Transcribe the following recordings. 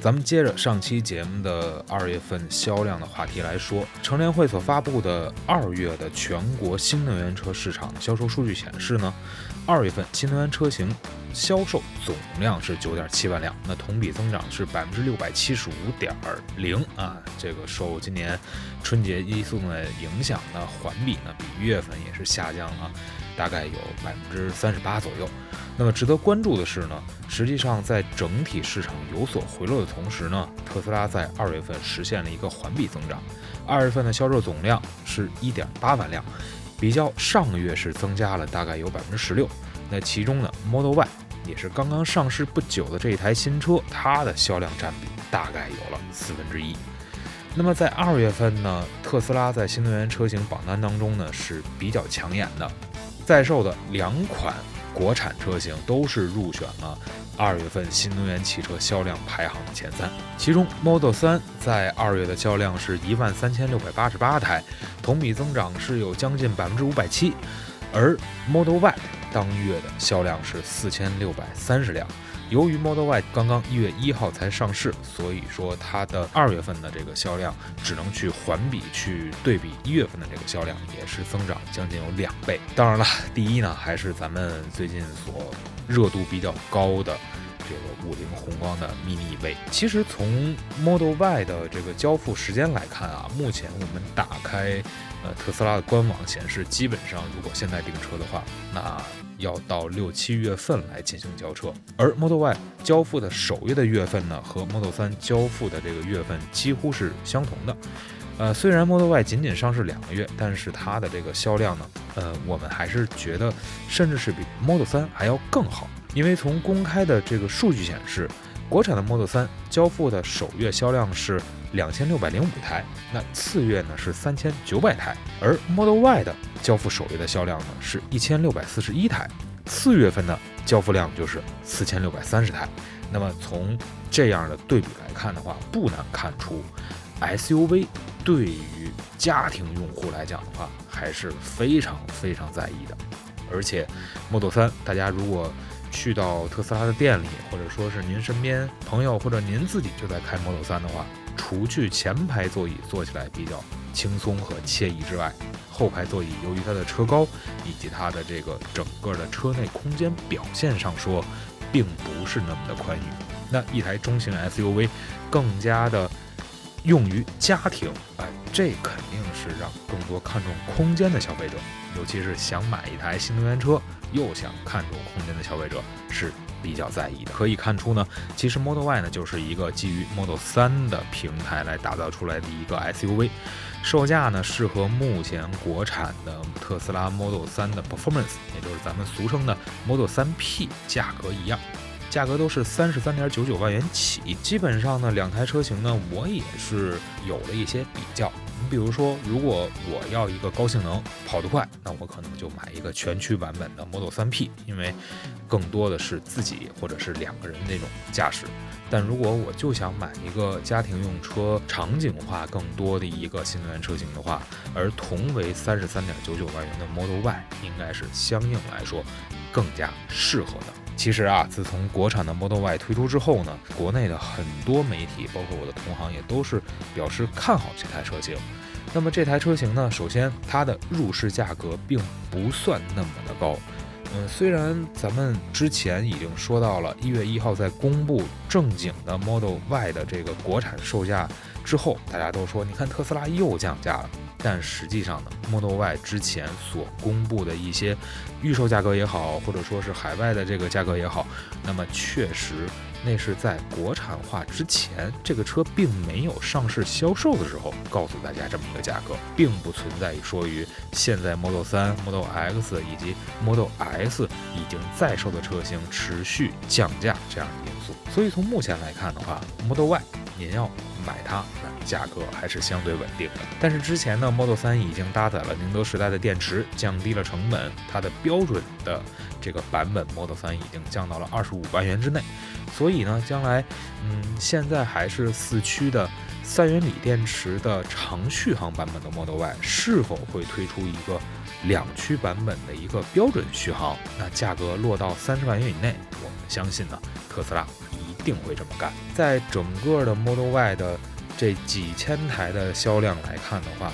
咱们接着上期节目的二月份销量的话题来说，乘联会所发布的二月的全国新能源车市场销售数据显示呢，二月份新能源车型销售总量是九点七万辆，那同比增长是百分之六百七十五点零啊，这个受今年春节因素的影响呢，环比呢比一月份也是下降了大概有百分之三十八左右。那么值得关注的是呢，实际上在整体市场有所回落的同时呢，特斯拉在二月份实现了一个环比增长，二月份的销售总量是一点八万辆，比较上个月是增加了大概有百分之十六。那其中呢，Model Y 也是刚刚上市不久的这一台新车，它的销量占比大概有了四分之一。那么在二月份呢，特斯拉在新能源车型榜单当中呢是比较抢眼的，在售的两款。国产车型都是入选了二月份新能源汽车销量排行的前三，其中 Model 3在二月的销量是一万三千六百八十八台，同比增长是有将近百分之五百七，而 Model Y 当月的销量是四千六百三十辆。由于 Model Y 刚刚一月一号才上市，所以说它的二月份的这个销量只能去环比去对比一月份的这个销量，也是增长将近有两倍。当然了，第一呢还是咱们最近所热度比较高的这个五菱宏光的 Mini V。其实从 Model Y 的这个交付时间来看啊，目前我们打开呃特斯拉的官网显示，基本上如果现在订车的话，那要到六七月份来进行交车，而 Model Y 交付的首月的月份呢，和 Model 3交付的这个月份几乎是相同的。呃，虽然 Model Y 仅仅上市两个月，但是它的这个销量呢，呃，我们还是觉得甚至是比 Model 3还要更好，因为从公开的这个数据显示，国产的 Model 3交付的首月销量是两千六百零五台，那次月呢是三千九百台，而 Model Y 的。交付首月的销量呢是一千六百四十一台，四月份的交付量就是四千六百三十台。那么从这样的对比来看的话，不难看出，SUV 对于家庭用户来讲的话还是非常非常在意的。而且 Model 3，大家如果去到特斯拉的店里，或者说是您身边朋友或者您自己就在开 Model 3的话，除去前排座椅坐起来比较轻松和惬意之外，后排座椅由于它的车高以及它的这个整个的车内空间表现上说，并不是那么的宽裕。那一台中型 SUV 更加的用于家庭，哎，这肯定是让更多看重空间的消费者，尤其是想买一台新能源车又想看重空间的消费者是。比较在意的，可以看出呢，其实 Model Y 呢就是一个基于 Model 3的平台来打造出来的一个 SUV，售价呢是和目前国产的特斯拉 Model 3的 Performance，也就是咱们俗称的 Model 3P 价格一样，价格都是三十三点九九万元起。基本上呢，两台车型呢，我也是有了一些比较。你比如说，如果我要一个高性能、跑得快，那我可能就买一个全驱版本的 Model 3P，因为更多的是自己或者是两个人那种驾驶。但如果我就想买一个家庭用车、场景化更多的一个新能源车型的话，而同为三十三点九九万元的 Model Y，应该是相应来说更加适合的。其实啊，自从国产的 Model Y 推出之后呢，国内的很多媒体，包括我的同行，也都是表示看好这台车型。那么这台车型呢，首先它的入市价格并不算那么的高。嗯，虽然咱们之前已经说到了一月一号在公布正经的 Model Y 的这个国产售价之后，大家都说，你看特斯拉又降价了。但实际上呢，Model Y 之前所公布的一些预售价格也好，或者说是海外的这个价格也好，那么确实那是在国产化之前，这个车并没有上市销售的时候告诉大家这么一个价格，并不存在于说于现在 Model 3、Model X 以及 Model S 已经在售的车型持续降价这样的因素。所以从目前来看的话，Model Y。您要买它，价格还是相对稳定的。但是之前呢，Model 3已经搭载了宁德时代的电池，降低了成本，它的标准的这个版本 Model 3已经降到了二十五万元之内。所以呢，将来，嗯，现在还是四驱的三元锂电池的长续航版本的 Model Y，是否会推出一个两驱版本的一个标准续航？那价格落到三十万元以内，我们相信呢，特斯拉定会这么干。在整个的 Model Y 的这几千台的销量来看的话，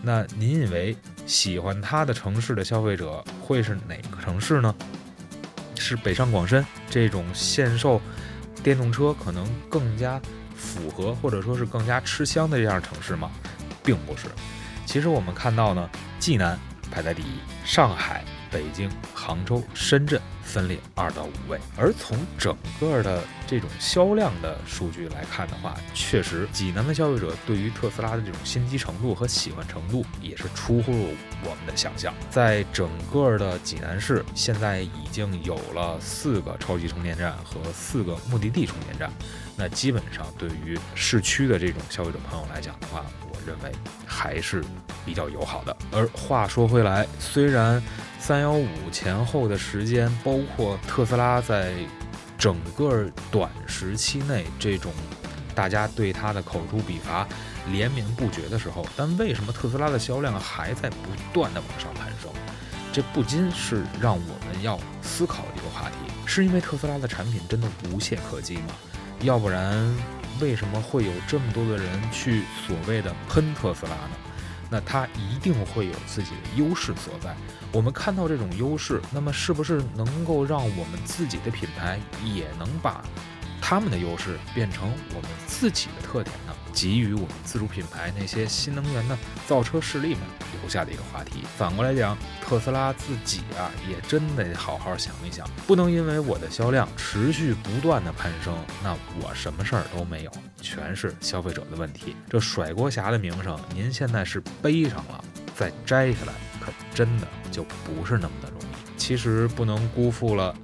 那您以为喜欢它的城市的消费者会是哪个城市呢？是北上广深这种限售电动车可能更加符合或者说是更加吃香的这样城市吗？并不是。其实我们看到呢，济南排在第一，上海。北京、杭州、深圳分列二到五位，而从整个的这种销量的数据来看的话，确实济南的消费者对于特斯拉的这种心机程度和喜欢程度也是出乎我们的想象。在整个的济南市，现在已经有了四个超级充电站和四个目的地充电站，那基本上对于市区的这种消费者朋友来讲的话，认为还是比较友好的。而话说回来，虽然三幺五前后的时间，包括特斯拉在整个短时期内这种大家对它的口诛笔伐连绵不绝的时候，但为什么特斯拉的销量还在不断的往上攀升？这不禁是让我们要思考的一个话题：是因为特斯拉的产品真的无懈可击吗？要不然为什么会有这么多的人去所谓的喷特斯拉呢？那它一定会有自己的优势所在。我们看到这种优势，那么是不是能够让我们自己的品牌也能把他们的优势变成我们自己的特点呢？给予我们自主品牌那些新能源的造车势力们留下的一个话题。反过来讲，特斯拉自己啊，也真得好好想一想，不能因为我的销量持续不断的攀升，那我什么事儿都没有，全是消费者的问题。这甩锅侠的名声，您现在是背上了，再摘下来，可真的就不是那么的容易。其实不能辜负了。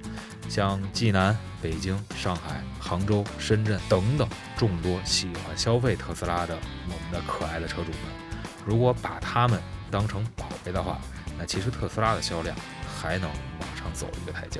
像济南、北京、上海、杭州、深圳等等众多喜欢消费特斯拉的我们的可爱的车主们，如果把他们当成宝贝的话，那其实特斯拉的销量还能往上走一个台阶。